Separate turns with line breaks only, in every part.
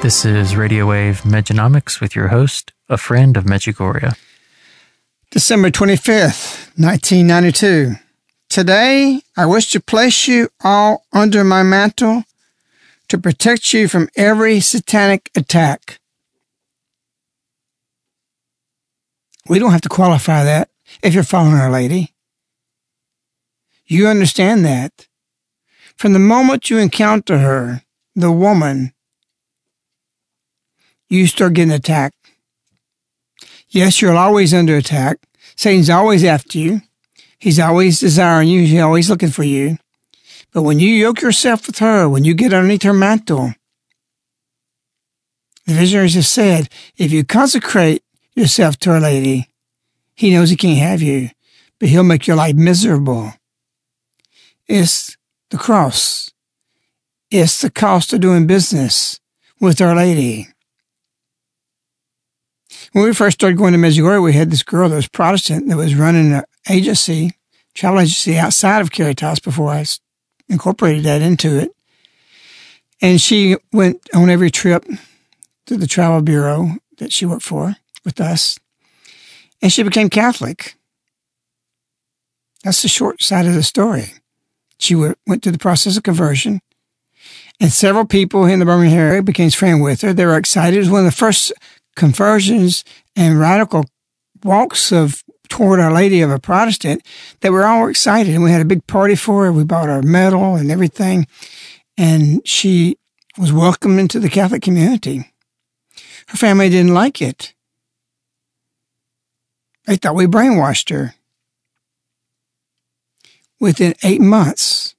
This is Radio Wave Mejanomics with your host, a friend of Medjugorje.
December 25th, 1992. Today, I wish to place you all under my mantle to protect you from every satanic attack. We don't have to qualify that if you're following Our Lady. You understand that. From the moment you encounter her, the woman, you start getting attacked. Yes, you're always under attack. Satan's always after you. He's always desiring you. He's always looking for you. But when you yoke yourself with her, when you get underneath her mantle, the visionaries have said, if you consecrate yourself to Our Lady, he knows he can't have you, but he'll make your life miserable. It's the cross. It's the cost of doing business with Our Lady. When we first started going to Medjugorje, we had this girl that was Protestant that was running an agency, travel agency outside of Caritas before I incorporated that into it. And she went on every trip to the travel bureau that she worked for with us. And she became Catholic. That's the short side of the story. She went through the process of conversion. And several people in the Birmingham area became friends with her. They were excited. It was one of the first conversions and radical walks of toward Our Lady of a Protestant that we're all excited. And we had a big party for her. We bought her medal and everything. And she was welcomed into the Catholic community. Her family didn't like it. They thought we brainwashed her. Within eight months,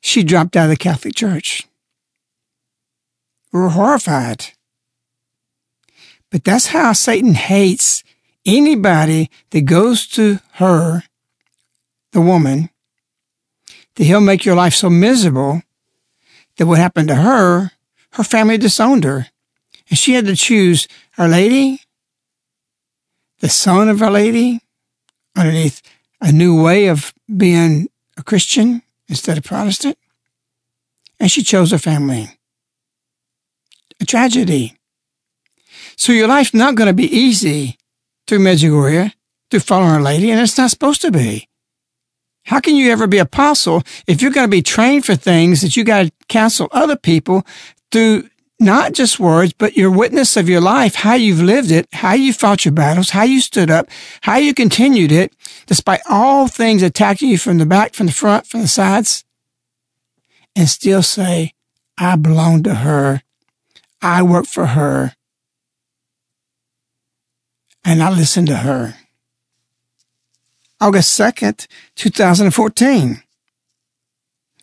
she dropped out of the Catholic Church. We were horrified. But that's how Satan hates anybody that goes to her, the woman, that he'll make your life so miserable that what happened to her, her family disowned her. And she had to choose Our Lady, the son of Our Lady, underneath a new way of being a Christian instead of Protestant. And she chose her family. A tragedy. So your life's not going to be easy through Medjugorje, through following Our Lady, and it's not supposed to be. How can you ever be apostle if you're going to be trained for things that you got to counsel other people through not just words, but your witness of your life, how you've lived it, how you fought your battles, how you stood up, how you continued it, despite all things attacking you from the back, from the front, from the sides, and still say, I belong to her. I work for her. And I listened to her. August 2nd, 2014.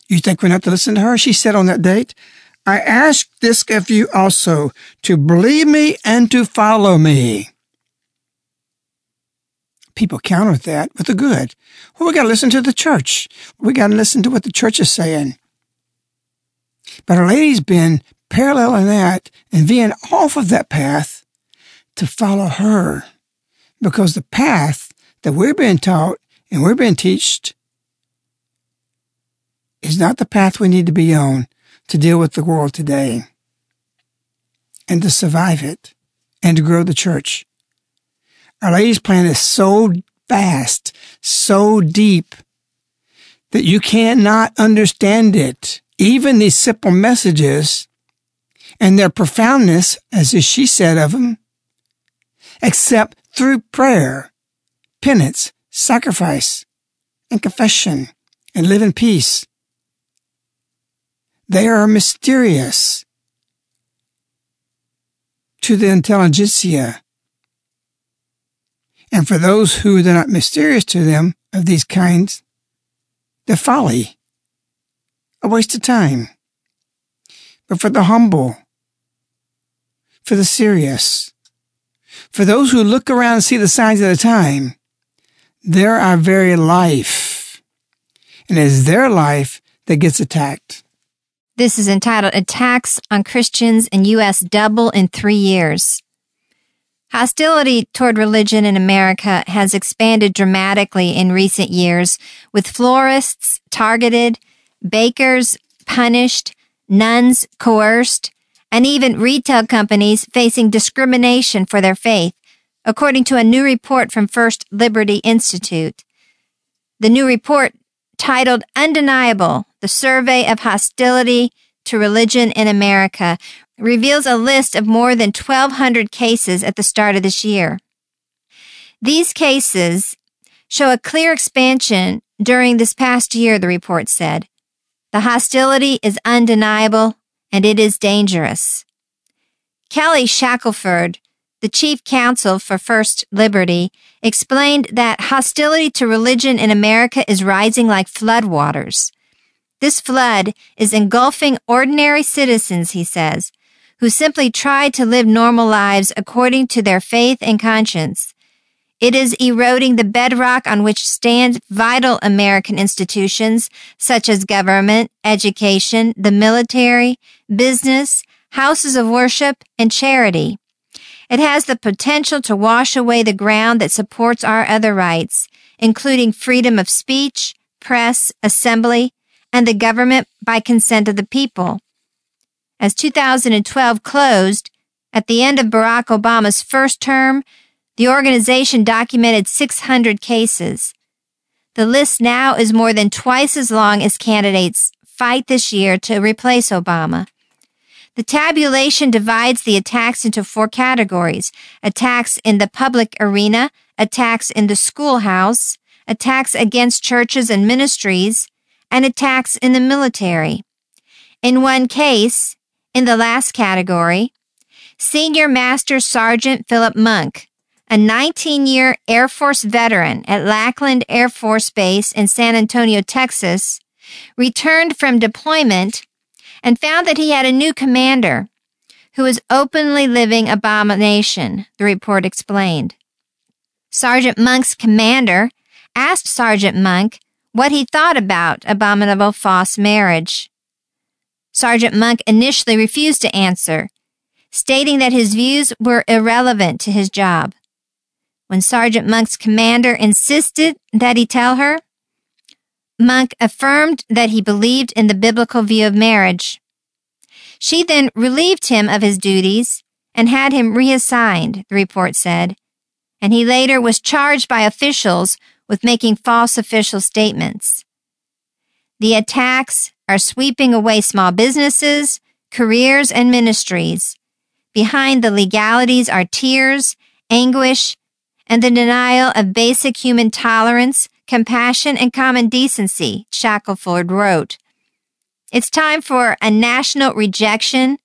You think we're not to listen to her? She said on that date, I ask this of you also to believe me and to follow me. People counter that with the good. Well, we got to listen to the church. We got to listen to what the church is saying. But Our Lady's been paralleling that and being off of that path to follow her because the path that we're being taught and we're being taught is not the path we need to be on to deal with the world today and to survive it and to grow the church. Our Lady's plan is so vast, so deep that you cannot understand it. Even these simple messages and their profoundness, as she said of them, except through prayer, penance, sacrifice, and confession, and live in peace. They are mysterious to the intelligentsia. And for those who are not mysterious to them of these kinds, they're folly, a waste of time. But for the humble, for the serious, for those who look around and see the signs of the time, they're our very life. And it's their life that gets attacked.
This is entitled Attacks on Christians in U.S. Double in Three Years. Hostility toward religion in America has expanded dramatically in recent years, with florists targeted, bakers punished, nuns coerced, and even retail companies facing discrimination for their faith, according to a new report from First Liberty Institute. The new report titled Undeniable, the Survey of Hostility to Religion in America, reveals a list of more than 1,200 cases at the start of this year. These cases show a clear expansion during this past year, the report said. The hostility is undeniable and it is dangerous. Kelly Shackelford, the chief counsel for First Liberty, explained that hostility to religion in America is rising like floodwaters. This flood is engulfing ordinary citizens, he says, who simply try to live normal lives according to their faith and conscience. It is eroding the bedrock on which stand vital American institutions such as government, education, the military, business, houses of worship, and charity. It has the potential to wash away the ground that supports our other rights, including freedom of speech, press, assembly, and the government by consent of the people. As 2012 closed, at the end of Barack Obama's first term, the organization documented 600 cases. The list now is more than twice as long as candidates fight this year to replace Obama. The tabulation divides the attacks into four categories attacks in the public arena, attacks in the schoolhouse, attacks against churches and ministries, and attacks in the military. In one case, in the last category, Senior Master Sergeant Philip Monk, a 19 year Air Force veteran at Lackland Air Force Base in San Antonio, Texas, returned from deployment and found that he had a new commander who was openly living abomination, the report explained. Sergeant Monk's commander asked Sergeant Monk what he thought about abominable false marriage. Sergeant Monk initially refused to answer, stating that his views were irrelevant to his job. When Sergeant Monk's commander insisted that he tell her, Monk affirmed that he believed in the biblical view of marriage. She then relieved him of his duties and had him reassigned, the report said, and he later was charged by officials with making false official statements. The attacks are sweeping away small businesses, careers, and ministries. Behind the legalities are tears, anguish, and the denial of basic human tolerance, compassion, and common decency, Shackelford wrote. It's time for a national rejection,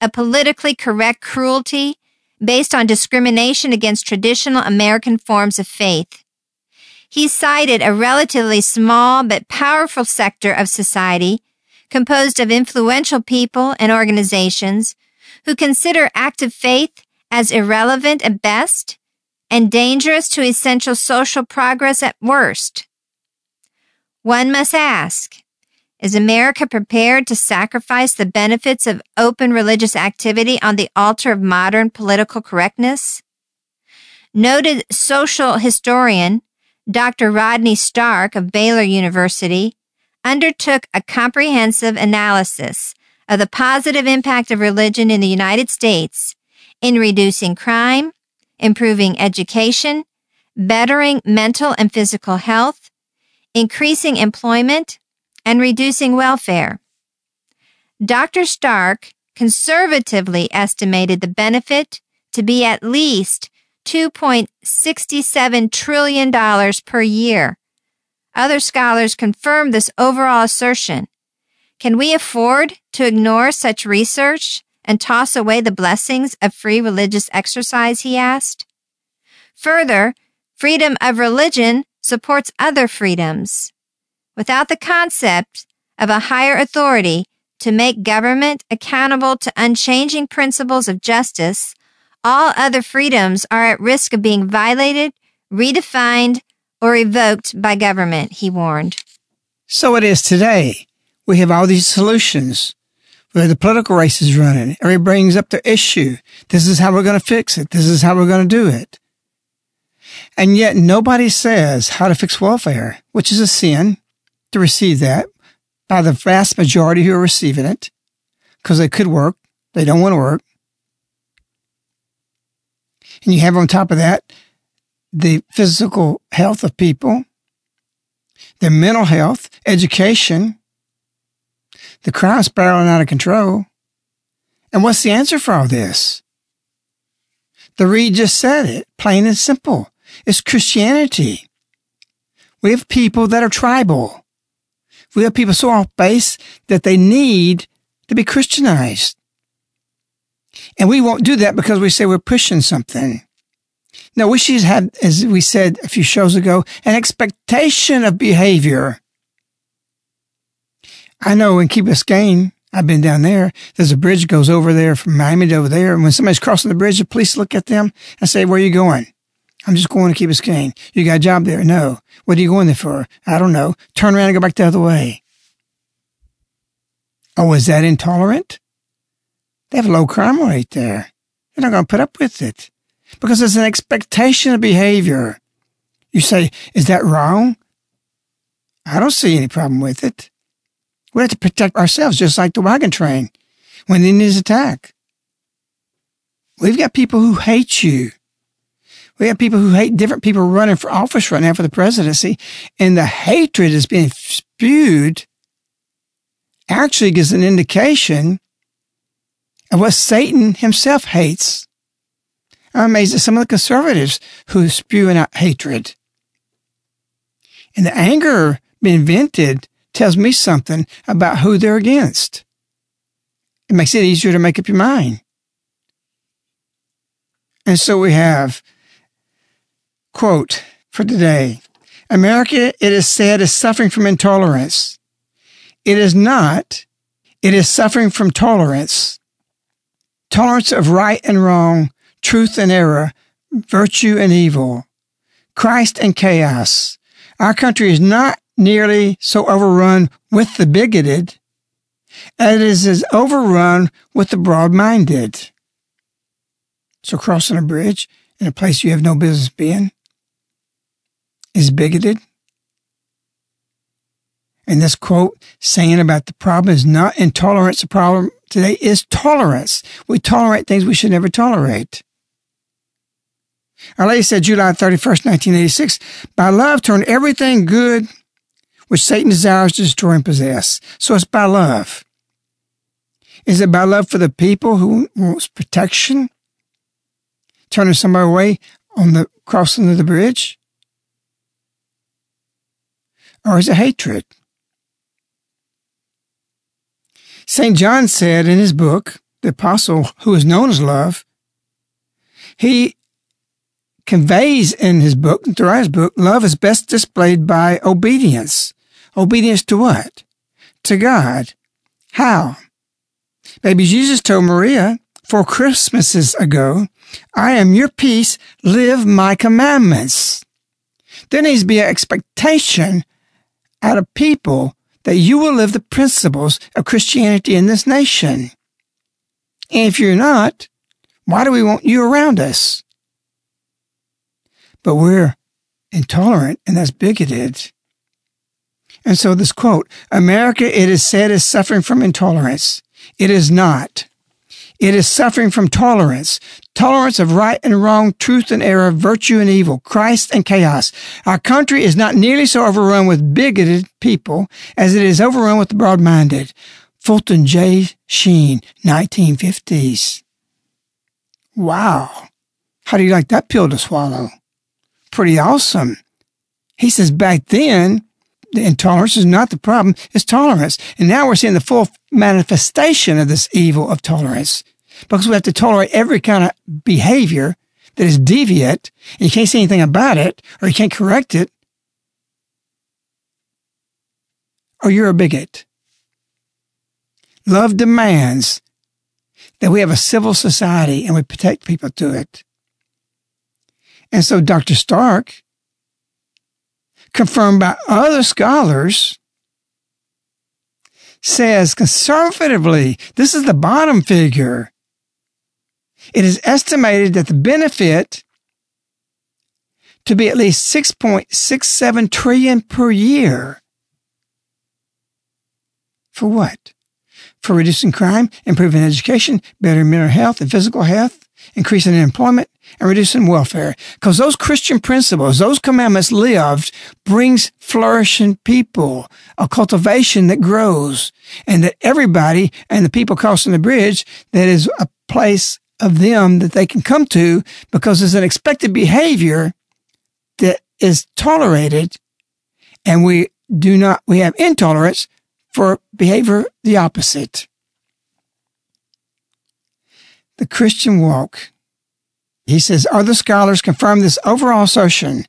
a politically correct cruelty based on discrimination against traditional American forms of faith. He cited a relatively small but powerful sector of society composed of influential people and organizations who consider active faith as irrelevant at best and dangerous to essential social progress at worst. One must ask, is America prepared to sacrifice the benefits of open religious activity on the altar of modern political correctness? Noted social historian Dr. Rodney Stark of Baylor University undertook a comprehensive analysis of the positive impact of religion in the United States in reducing crime, improving education, bettering mental and physical health, increasing employment, and reducing welfare. Dr. Stark conservatively estimated the benefit to be at least $2.67 trillion per year. Other scholars confirm this overall assertion. Can we afford to ignore such research and toss away the blessings of free religious exercise? He asked. Further, freedom of religion supports other freedoms. Without the concept of a higher authority to make government accountable to unchanging principles of justice, all other freedoms are at risk of being violated, redefined, or revoked by government, he warned.
So it is today. We have all these solutions where the political race is running. Everybody brings up the issue. This is how we're going to fix it. This is how we're going to do it. And yet nobody says how to fix welfare, which is a sin to receive that by the vast majority who are receiving it because they could work. They don't want to work. And you have on top of that the physical health of people, their mental health, education, the crime spiraling out of control. And what's the answer for all this? The Reed just said it, plain and simple. It's Christianity. We have people that are tribal. We have people so off base that they need to be Christianized. And we won't do that because we say we're pushing something. No, we should have, as we said a few shows ago, an expectation of behavior. I know in Key Biscayne, I've been down there. There's a bridge goes over there from Miami to over there. And when somebody's crossing the bridge, the police look at them and say, where are you going? I'm just going to Key Biscayne. You got a job there? No. What are you going there for? I don't know. Turn around and go back the other way. Oh, is that intolerant? They have a low crime rate there. They're not going to put up with it because there's an expectation of behavior. You say, is that wrong? I don't see any problem with it. We have to protect ourselves just like the wagon train when Indians attack. We've got people who hate you. We have people who hate different people running for office right now for the presidency, and the hatred is being spewed actually gives an indication of what Satan himself hates. I'm amazed at some of the conservatives who are spewing out hatred. And the anger being vented tells me something about who they're against. It makes it easier to make up your mind. And so we have, quote, for today America, it is said, is suffering from intolerance. It is not. It is suffering from tolerance. Tolerance of right and wrong, truth and error, virtue and evil, Christ and chaos. Our country is not nearly so overrun with the bigoted as it is overrun with the broad minded. So crossing a bridge in a place you have no business being is bigoted. And this quote saying about the problem is not intolerance. The problem today is tolerance. We tolerate things we should never tolerate. Our Lady said July 31st, 1986, by love turn everything good which Satan desires to destroy and possess. So it's by love. Is it by love for the people who wants protection? Turning somebody away on the crossing of the bridge? Or is it hatred? St. John said in his book, the apostle who is known as love, he conveys in his book, throughout his book, love is best displayed by obedience. Obedience to what? To God. How? Baby Jesus told Maria four Christmases ago, I am your peace, live my commandments. There needs to be an expectation out of people that you will live the principles of Christianity in this nation. And if you're not, why do we want you around us? But we're intolerant and that's bigoted. And so this quote, America, it is said, is suffering from intolerance. It is not. It is suffering from tolerance, tolerance of right and wrong, truth and error, virtue and evil, Christ and chaos. Our country is not nearly so overrun with bigoted people as it is overrun with the broad-minded. Fulton J. Sheen, 1950s. Wow. How do you like that pill to swallow? Pretty awesome. He says back then, the intolerance is not the problem, it's tolerance. And now we're seeing the full manifestation of this evil of tolerance because we have to tolerate every kind of behavior that is deviant and you can't say anything about it or you can't correct it or you're a bigot. Love demands that we have a civil society and we protect people to it. And so Dr. Stark confirmed by other scholars, says conservatively, this is the bottom figure. It is estimated that the benefit to be at least 6.67 trillion per year. For what? For reducing crime, improving education, better mental health and physical health, increasing employment, and reducing welfare. Because those Christian principles, those commandments lived brings flourishing people, a cultivation that grows, and that everybody and the people crossing the bridge, that is a place of them that they can come to because it's an expected behavior that is tolerated and we do not, we have intolerance for behavior the opposite. The Christian walk he says, other scholars confirm this overall assertion.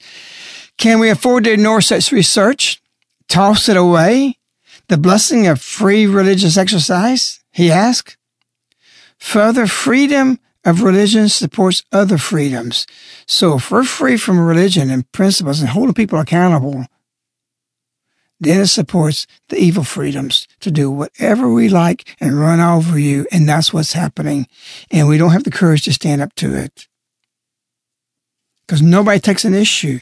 Can we afford to ignore such research? Toss it away? The blessing of free religious exercise? He asked. Further, freedom of religion supports other freedoms. So if we're free from religion and principles and holding people accountable, then it supports the evil freedoms to do whatever we like and run over you. And that's what's happening. And we don't have the courage to stand up to it because nobody takes an issue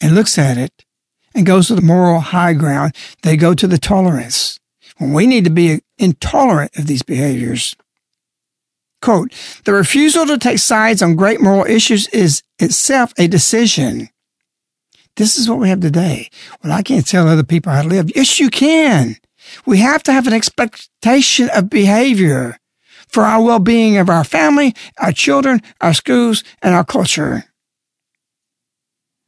and looks at it and goes to the moral high ground. They go to the tolerance. We need to be intolerant of these behaviors. Quote, the refusal to take sides on great moral issues is itself a decision. This is what we have today. Well, I can't tell other people how to live. Yes, you can. We have to have an expectation of behavior for our well-being of our family, our children, our schools, and our culture.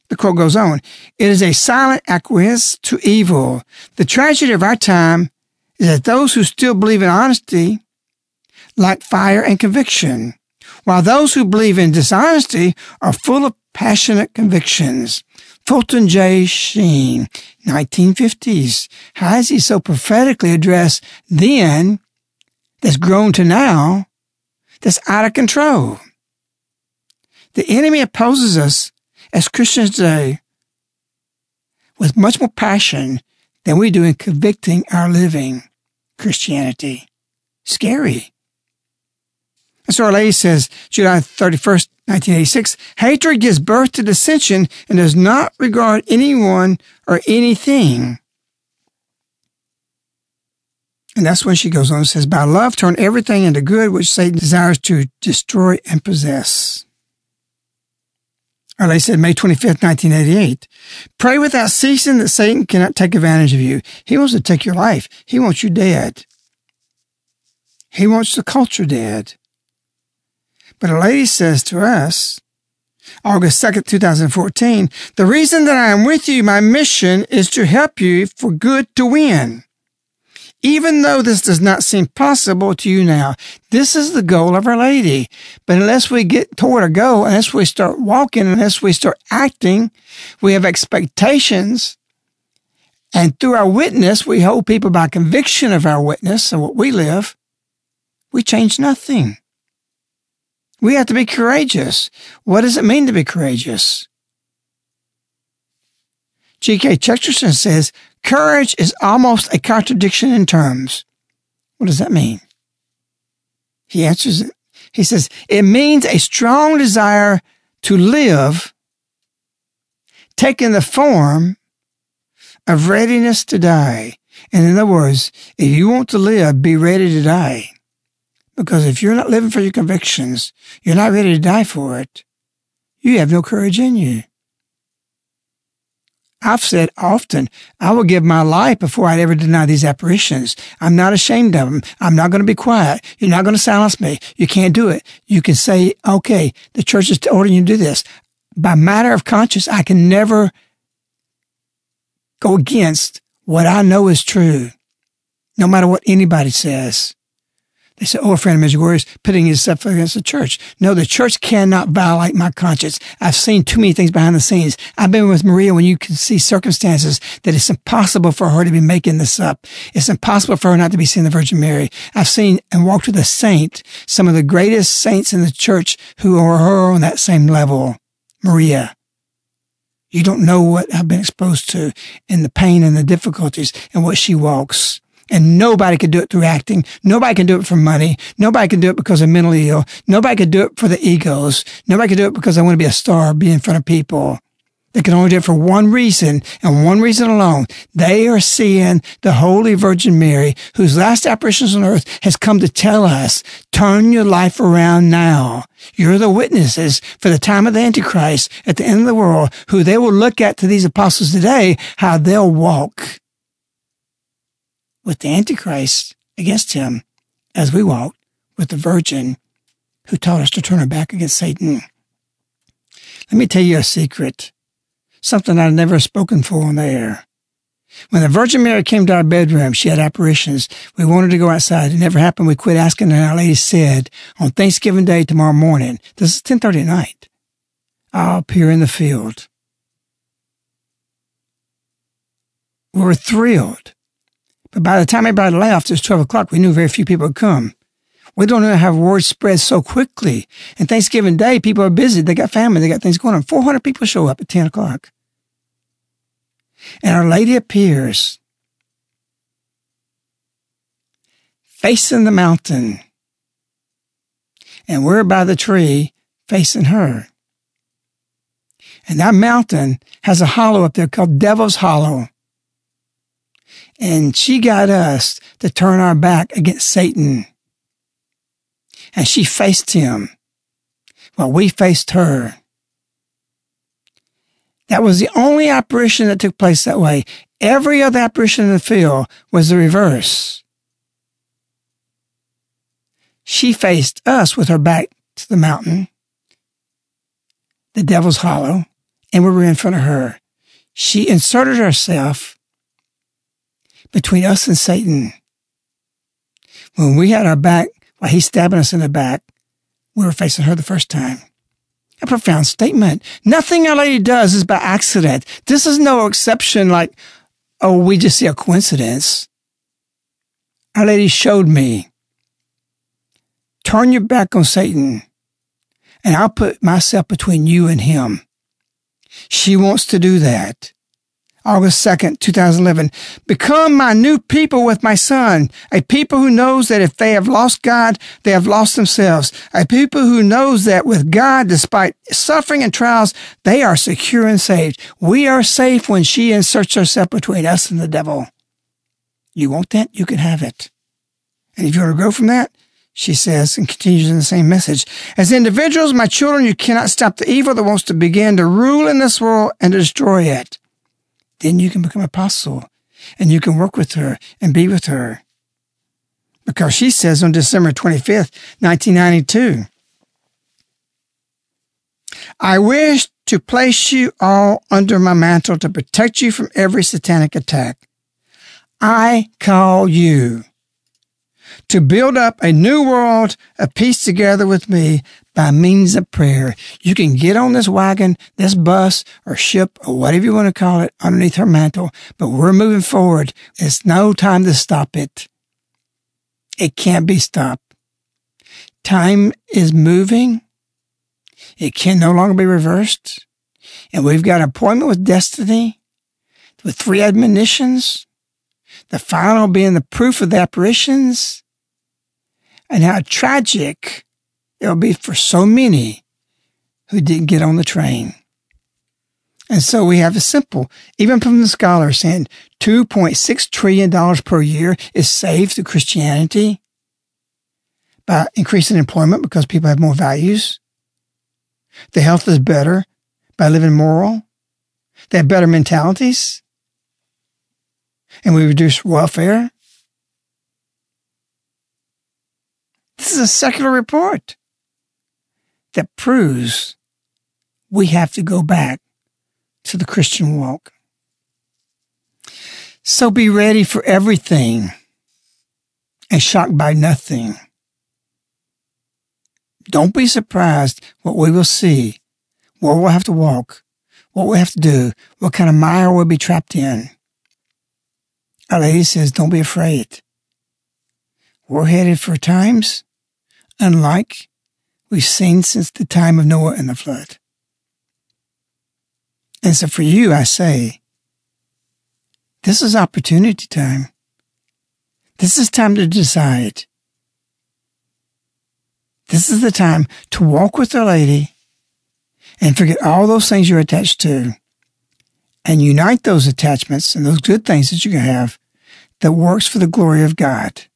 The quote goes on. It is a silent acquiescence to evil. The tragedy of our time is that those who still believe in honesty lack fire and conviction, while those who believe in dishonesty are full of passionate convictions. Fulton J. Sheen, 1950s. How has he so prophetically addressed then that's grown to now that's out of control? The enemy opposes us as Christians today with much more passion than we do in convicting our living Christianity. Scary. And so Our Lady says, July 31st, 1986, hatred gives birth to dissension and does not regard anyone or anything. And that's when she goes on and says, By love, turn everything into good which Satan desires to destroy and possess. Or they said May 25th, 1988. Pray without ceasing that Satan cannot take advantage of you. He wants to take your life. He wants you dead. He wants the culture dead. But a lady says to us, August 2nd, 2014, the reason that I am with you, my mission is to help you for good to win. Even though this does not seem possible to you now, this is the goal of Our Lady. But unless we get toward a goal, unless we start walking, unless we start acting, we have expectations. And through our witness, we hold people by conviction of our witness and what we live. We change nothing. We have to be courageous. What does it mean to be courageous? G.K. Chesterton says, courage is almost a contradiction in terms. What does that mean? He answers it. He says, it means a strong desire to live taking the form of readiness to die. And in other words, if you want to live, be ready to die. Because if you're not living for your convictions, you're not ready to die for it, you have no courage in you. I've said often, I will give my life before I'd ever deny these apparitions. I'm not ashamed of them. I'm not going to be quiet. You're not going to silence me. You can't do it. You can say, okay, the church is ordering you to do this. By matter of conscience, I can never go against what I know is true, no matter what anybody says. They say, oh, a friend of Medjugorje is pitting himself against the church. No, the church cannot violate my conscience. I've seen too many things behind the scenes. I've been with Maria when you can see circumstances that it's impossible for her to be making this up. It's impossible for her not to be seeing the Virgin Mary. I've seen and walked with a saint, some of the greatest saints in the church who are her on that same level. Maria. You don't know what I've been exposed to and the pain and the difficulties and what she walks. And nobody can do it through acting. Nobody can do it for money. Nobody can do it because they're mentally ill. Nobody can do it for the egos. Nobody can do it because they want to be a star, be in front of people. They can only do it for one reason and one reason alone. They are seeing the Holy Virgin Mary, whose last apparitions on earth has come to tell us, turn your life around now. You're the witnesses for the time of the Antichrist at the end of the world, who they will look at to these apostles today, how they'll walk with the Antichrist against him as we walked with the Virgin who taught us to turn our back against Satan. Let me tell you a secret, something I've never spoken for on the air. When the Virgin Mary came to our bedroom, she had apparitions. We wanted to go outside. It never happened. We quit asking, and Our Lady said, on Thanksgiving Day tomorrow morning, this is 10.30 at night, I'll appear in the field. We were thrilled. By the time everybody left, it was 12 o'clock. We knew very few people would come. We don't know how word spreads so quickly. And Thanksgiving Day, people are busy. They got family. They got things going on. 400 people show up at 10 o'clock. And Our Lady appears facing the mountain. And we're by the tree facing her. And that mountain has a hollow up there called Devil's Hollow. And she got us to turn our back against Satan. And she faced him while we faced her. That was the only apparition that took place that way. Every other apparition in the field was the reverse. She faced us with her back to the mountain, the devil's hollow, and we were in front of her. She inserted herself between us and Satan. When we had our back, while he's stabbing us in the back, we were facing her the first time. A profound statement. Nothing Our Lady does is by accident. This is no exception like, oh, we just see a coincidence. Our Lady showed me. Turn your back on Satan, and I'll put myself between you and him. She wants to do that. August 2nd, 2011. Become my new people with my son, a people who knows that if they have lost God, they have lost themselves. A people who knows that with God, despite suffering and trials, they are secure and saved. We are safe when she inserts herself between us and the devil. You want that? You can have it. And if you want to grow from that, she says, and continues in the same message. As individuals, my children, you cannot stop the evil that wants to begin to rule in this world and destroy it. Then you can become apostle and you can work with her and be with her. Because she says on December 25th, 1992, I wish to place you all under my mantle to protect you from every satanic attack. I call you to build up a new world of peace together with me by means of prayer. You can get on this wagon, this bus or ship or whatever you want to call it underneath her mantle, but we're moving forward. It's no time to stop it. It can't be stopped. Time is moving. It can no longer be reversed. And we've got an appointment with destiny with three admonitions. The final being the proof of the apparitions and how tragic it will be for so many who didn't get on the train. And so we have a simple, even from the scholars saying $2.6 trillion per year is saved through Christianity by increasing employment because people have more values. The health is better by living moral. They have better mentalities. And we reduce welfare. This is a secular report that proves we have to go back to the Christian walk. So be ready for everything and shocked by nothing. Don't be surprised what we will see, where we'll have to walk, what we'll have to do, what kind of mire we'll be trapped in. Our Lady says, don't be afraid. We're headed for times unlike we've seen since the time of Noah and the flood. And so for you, I say, this is opportunity time. This is time to decide. This is the time to walk with the lady and forget all those things you're attached to and unite those attachments and those good things that you can have that works for the glory of God.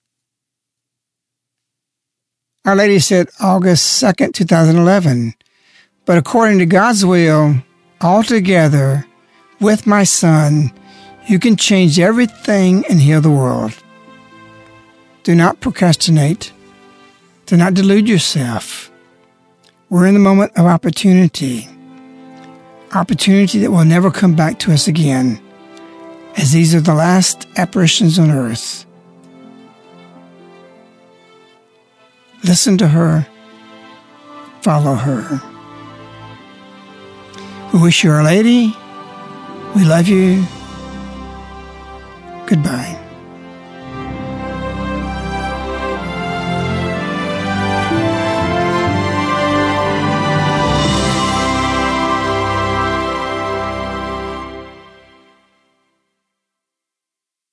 Our Lady said August 2nd, 2011. But according to God's will, altogether, with my son, you can change everything and heal the world. Do not procrastinate. Do not delude yourself. We're in the moment of opportunity. Opportunity that will never come back to us again, as these are the last apparitions on earth. Listen to her. Follow her. We wish you a Lady. We love you. Goodbye.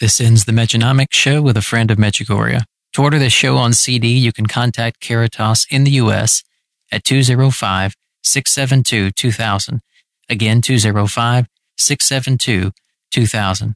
This ends the Mejanomics show with a friend of Medjugorje. To order this show on CD, you can contact Caritas in the U.S. at 205 672 2000. Again, 205 672 2000.